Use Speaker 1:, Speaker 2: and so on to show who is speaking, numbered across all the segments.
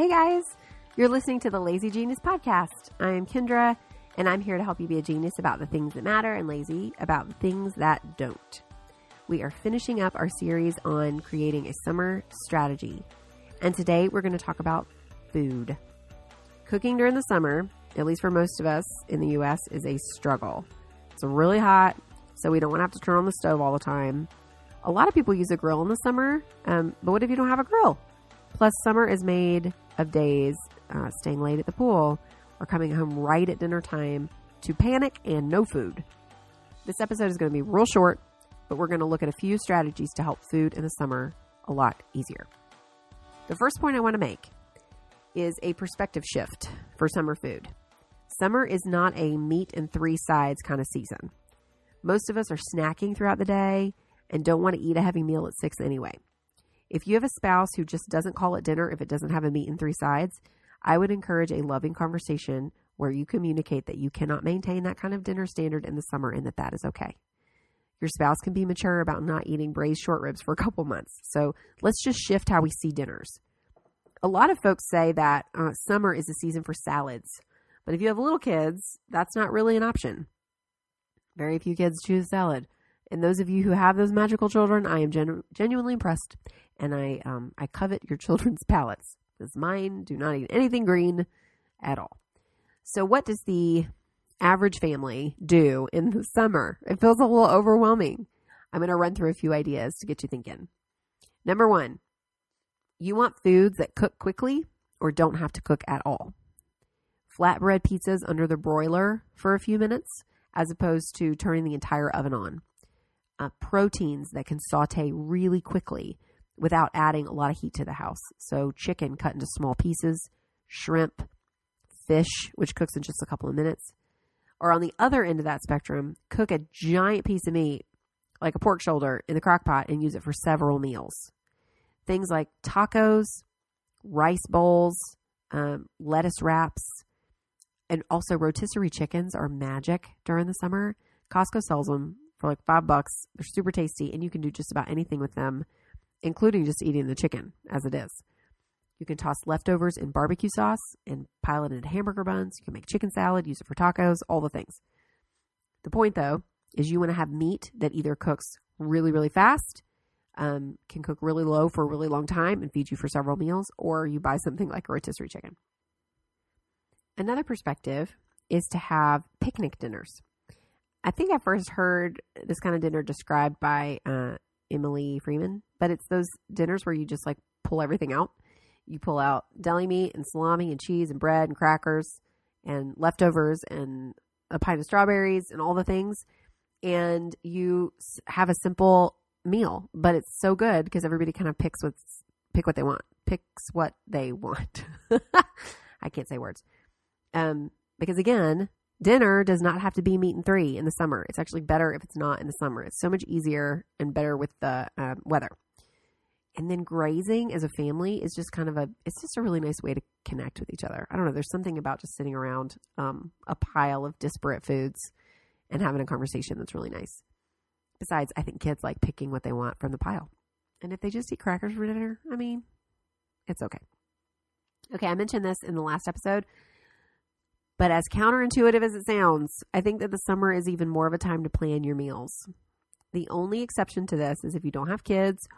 Speaker 1: Hey guys, you're listening to the Lazy Genius Podcast. I'm Kendra, and I'm here to help you be a genius about the things that matter and lazy about the things that don't. We are finishing up our series on creating a summer strategy, and today we're going to talk about food. Cooking during the summer, at least for most of us in the US, is a struggle. It's really hot, so we don't want to have to turn on the stove all the time. A lot of people use a grill in the summer, um, but what if you don't have a grill? Plus, summer is made of days uh, staying late at the pool or coming home right at dinner time to panic and no food. This episode is going to be real short, but we're going to look at a few strategies to help food in the summer a lot easier. The first point I want to make is a perspective shift for summer food. Summer is not a meat and three sides kind of season. Most of us are snacking throughout the day and don't want to eat a heavy meal at six anyway. If you have a spouse who just doesn't call it dinner if it doesn't have a meat and three sides, I would encourage a loving conversation where you communicate that you cannot maintain that kind of dinner standard in the summer and that that is okay. Your spouse can be mature about not eating braised short ribs for a couple months. So let's just shift how we see dinners. A lot of folks say that uh, summer is a season for salads, but if you have little kids, that's not really an option. Very few kids choose salad. And those of you who have those magical children, I am genu- genuinely impressed, and I um, I covet your children's palates because mine do not eat anything green at all. So, what does the average family do in the summer? It feels a little overwhelming. I'm going to run through a few ideas to get you thinking. Number one, you want foods that cook quickly or don't have to cook at all. Flatbread pizzas under the broiler for a few minutes as opposed to turning the entire oven on. Uh, proteins that can saute really quickly without adding a lot of heat to the house. So, chicken cut into small pieces, shrimp, fish, which cooks in just a couple of minutes. Or on the other end of that spectrum, cook a giant piece of meat, like a pork shoulder, in the crock pot and use it for several meals. Things like tacos, rice bowls, um, lettuce wraps, and also rotisserie chickens are magic during the summer. Costco sells them for like five bucks. They're super tasty, and you can do just about anything with them, including just eating the chicken as it is. You can toss leftovers in barbecue sauce and pile it into hamburger buns. You can make chicken salad, use it for tacos, all the things. The point, though, is you want to have meat that either cooks really, really fast, um, can cook really low for a really long time and feed you for several meals, or you buy something like a rotisserie chicken. Another perspective is to have picnic dinners. I think I first heard this kind of dinner described by uh, Emily Freeman, but it's those dinners where you just like pull everything out. You pull out deli meat and salami and cheese and bread and crackers and leftovers and a pint of strawberries and all the things. And you have a simple meal, but it's so good because everybody kind of picks what's pick what they want, picks what they want. I can't say words. Um, because again, dinner does not have to be meat and three in the summer. It's actually better if it's not in the summer. It's so much easier and better with the um, weather. And then grazing as a family is just kind of a, it's just a really nice way to connect with each other. I don't know. There's something about just sitting around um, a pile of disparate foods and having a conversation that's really nice. Besides, I think kids like picking what they want from the pile. And if they just eat crackers for dinner, I mean, it's okay. Okay, I mentioned this in the last episode but as counterintuitive as it sounds, I think that the summer is even more of a time to plan your meals. The only exception to this is if you don't have kids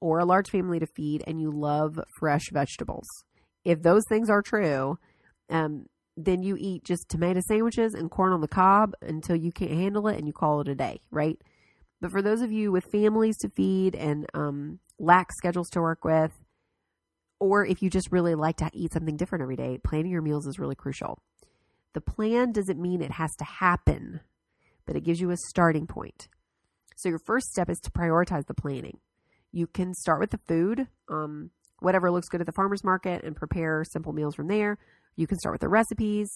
Speaker 1: or a large family to feed and you love fresh vegetables. If those things are true, um, then you eat just tomato sandwiches and corn on the cob until you can't handle it and you call it a day, right? But for those of you with families to feed and um, lack schedules to work with, or if you just really like to eat something different every day, planning your meals is really crucial. The plan doesn't mean it has to happen, but it gives you a starting point. So your first step is to prioritize the planning. You can start with the food, um, whatever looks good at the farmer's market, and prepare simple meals from there. You can start with the recipes,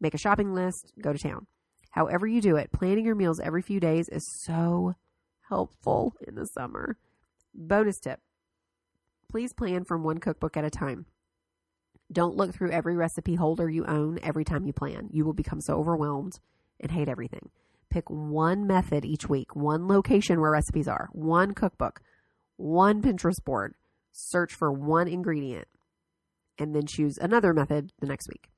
Speaker 1: make a shopping list, go to town. However, you do it, planning your meals every few days is so helpful in the summer. Bonus tip please plan from one cookbook at a time. Don't look through every recipe holder you own every time you plan. You will become so overwhelmed and hate everything. Pick one method each week, one location where recipes are, one cookbook, one Pinterest board. Search for one ingredient and then choose another method the next week.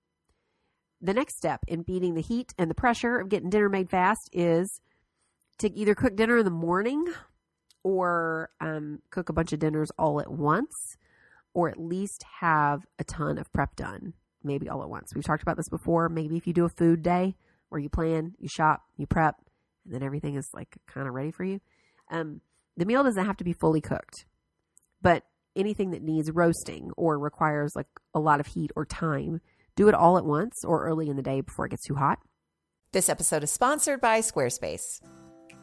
Speaker 1: The next step in beating the heat and the pressure of getting dinner made fast is to either cook dinner in the morning or um, cook a bunch of dinners all at once, or at least have a ton of prep done, maybe all at once. We've talked about this before. Maybe if you do a food day where you plan, you shop, you prep, and then everything is like kind of ready for you. Um, the meal doesn't have to be fully cooked, but anything that needs roasting or requires like a lot of heat or time, do it all at once or early in the day before it gets too hot.
Speaker 2: This episode is sponsored by Squarespace.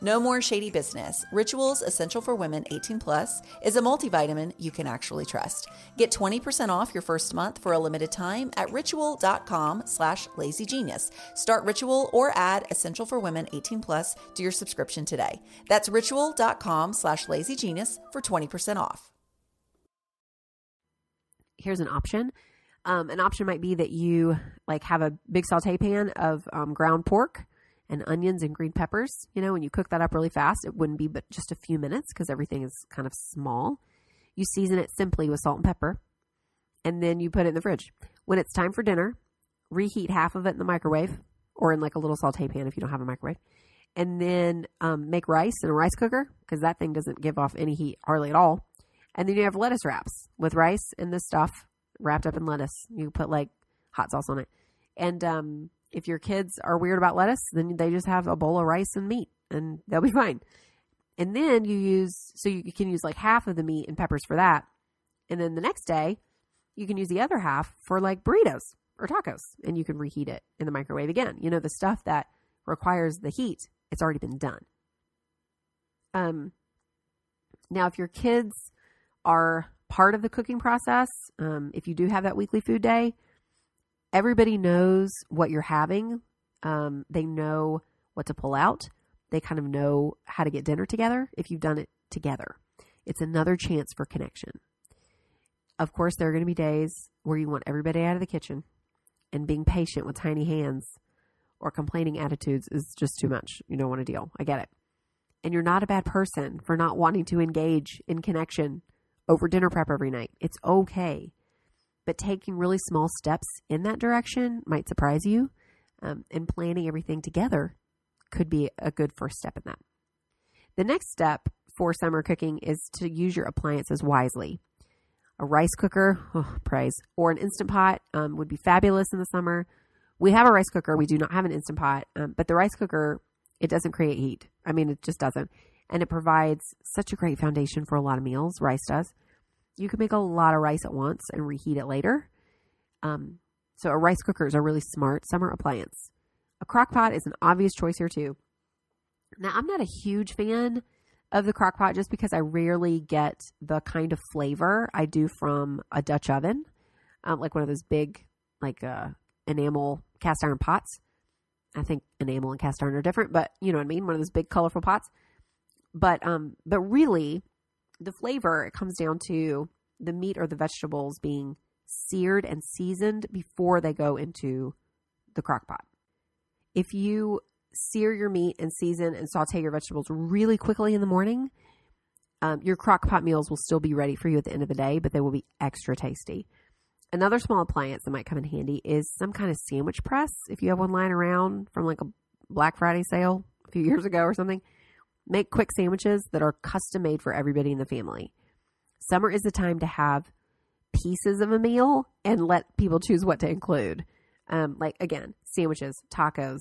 Speaker 2: No more shady business. Rituals Essential for Women 18 Plus is a multivitamin you can actually trust. Get 20% off your first month for a limited time at ritual.com slash lazygenius. Start Ritual or add Essential for Women 18 Plus to your subscription today. That's ritual.com slash lazygenius for 20% off.
Speaker 1: Here's an option. Um, an option might be that you like have a big saute pan of um, ground pork and onions and green peppers. You know, when you cook that up really fast, it wouldn't be but just a few minutes because everything is kind of small. You season it simply with salt and pepper, and then you put it in the fridge. When it's time for dinner, reheat half of it in the microwave or in like a little saute pan if you don't have a microwave. And then um, make rice in a rice cooker because that thing doesn't give off any heat hardly at all. And then you have lettuce wraps with rice and this stuff wrapped up in lettuce. You put like hot sauce on it. And um, if your kids are weird about lettuce, then they just have a bowl of rice and meat and they'll be fine. And then you use, so you can use like half of the meat and peppers for that. And then the next day, you can use the other half for like burritos or tacos and you can reheat it in the microwave again. You know, the stuff that requires the heat, it's already been done. Um, now, if your kids are part of the cooking process, um, if you do have that weekly food day, everybody knows what you're having. Um, they know what to pull out. They kind of know how to get dinner together if you've done it together. It's another chance for connection. Of course, there are going to be days where you want everybody out of the kitchen, and being patient with tiny hands or complaining attitudes is just too much. You don't want to deal. I get it. And you're not a bad person for not wanting to engage in connection over dinner prep every night. It's okay but taking really small steps in that direction might surprise you. Um, and planning everything together could be a good first step in that. The next step for summer cooking is to use your appliances wisely. A rice cooker, oh, praise, or an instant pot um, would be fabulous in the summer. We have a rice cooker. We do not have an instant pot, um, but the rice cooker it doesn't create heat. I mean, it just doesn't, and it provides such a great foundation for a lot of meals. Rice does you can make a lot of rice at once and reheat it later. Um, so a rice cooker is a really smart summer appliance. A crock pot is an obvious choice here too. Now I'm not a huge fan of the crock pot just because I rarely get the kind of flavor I do from a Dutch oven, um, like one of those big, like uh, enamel cast iron pots. I think enamel and cast iron are different, but you know what I mean. One of those big colorful pots. But um, but really, the flavor it comes down to the meat or the vegetables being seared and seasoned before they go into the crock pot. If you sear your meat and season and saute your vegetables really quickly in the morning, um, your crock pot meals will still be ready for you at the end of the day, but they will be extra tasty. Another small appliance that might come in handy is some kind of sandwich press. If you have one lying around from like a Black Friday sale a few years ago or something, Make quick sandwiches that are custom made for everybody in the family. Summer is the time to have pieces of a meal and let people choose what to include. Um, like, again, sandwiches, tacos,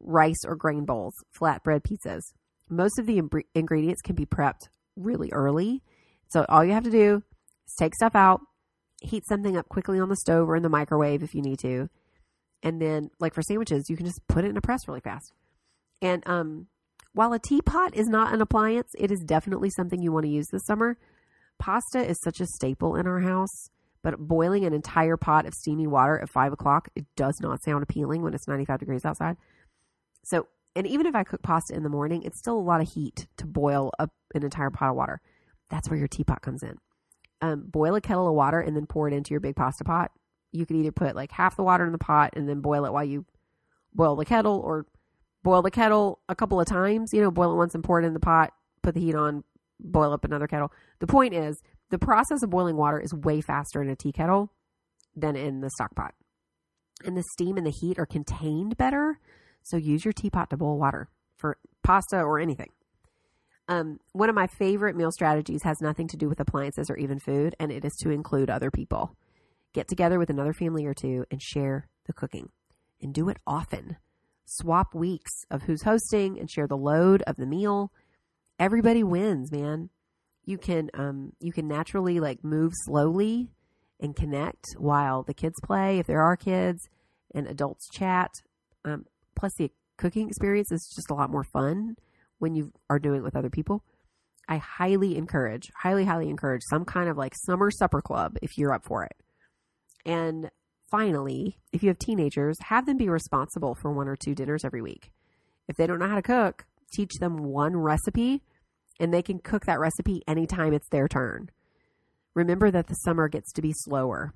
Speaker 1: rice or grain bowls, flatbread pizzas. Most of the imb- ingredients can be prepped really early. So, all you have to do is take stuff out, heat something up quickly on the stove or in the microwave if you need to. And then, like for sandwiches, you can just put it in a press really fast. And um, while a teapot is not an appliance, it is definitely something you want to use this summer. Pasta is such a staple in our house, but boiling an entire pot of steamy water at five o'clock, it does not sound appealing when it's 95 degrees outside. So, and even if I cook pasta in the morning, it's still a lot of heat to boil up an entire pot of water. That's where your teapot comes in. Um, boil a kettle of water and then pour it into your big pasta pot. You could either put like half the water in the pot and then boil it while you boil the kettle, or boil the kettle a couple of times, you know, boil it once and pour it in the pot, put the heat on, boil up another kettle. The point is, the process of boiling water is way faster in a tea kettle than in the stock pot. And the steam and the heat are contained better. So use your teapot to boil water for pasta or anything. Um, one of my favorite meal strategies has nothing to do with appliances or even food, and it is to include other people. Get together with another family or two and share the cooking, and do it often. Swap weeks of who's hosting and share the load of the meal. Everybody wins, man. You can um, you can naturally like move slowly and connect while the kids play if there are kids and adults chat. Um, plus, the cooking experience is just a lot more fun when you are doing it with other people. I highly encourage, highly, highly encourage some kind of like summer supper club if you're up for it. And finally, if you have teenagers, have them be responsible for one or two dinners every week. If they don't know how to cook, teach them one recipe and they can cook that recipe anytime it's their turn. Remember that the summer gets to be slower.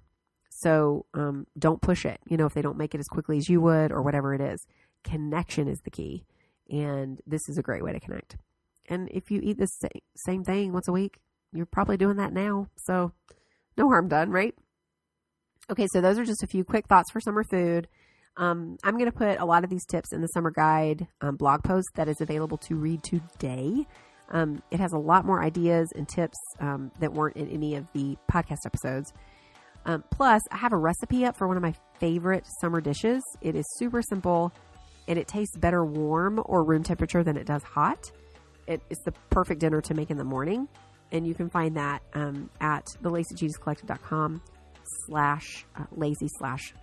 Speaker 1: So um, don't push it. You know, if they don't make it as quickly as you would or whatever it is, connection is the key. And this is a great way to connect. And if you eat the same thing once a week, you're probably doing that now. So no harm done, right? Okay, so those are just a few quick thoughts for summer food. Um, I'm going to put a lot of these tips in the summer guide um, blog post that is available to read today. Um, it has a lot more ideas and tips um, that weren't in any of the podcast episodes. Um, plus, I have a recipe up for one of my favorite summer dishes. It is super simple and it tastes better warm or room temperature than it does hot. It, it's the perfect dinner to make in the morning. And you can find that um, at thelazygeniuscollective.com slash uh, lazy slash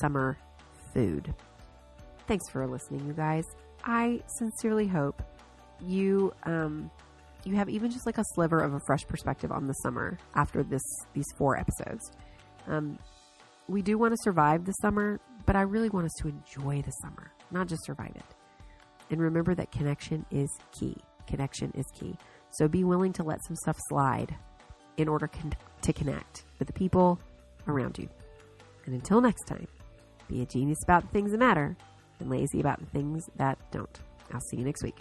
Speaker 1: summer food. Thanks for listening, you guys. I sincerely hope you um, you have even just like a sliver of a fresh perspective on the summer after this these four episodes. Um, we do want to survive the summer, but I really want us to enjoy the summer, not just survive it. And remember that connection is key. Connection is key. So be willing to let some stuff slide in order con- to connect with the people around you. And until next time, be a genius about the things that matter and lazy about the things that don't. I'll see you next week.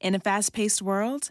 Speaker 3: In a fast paced world,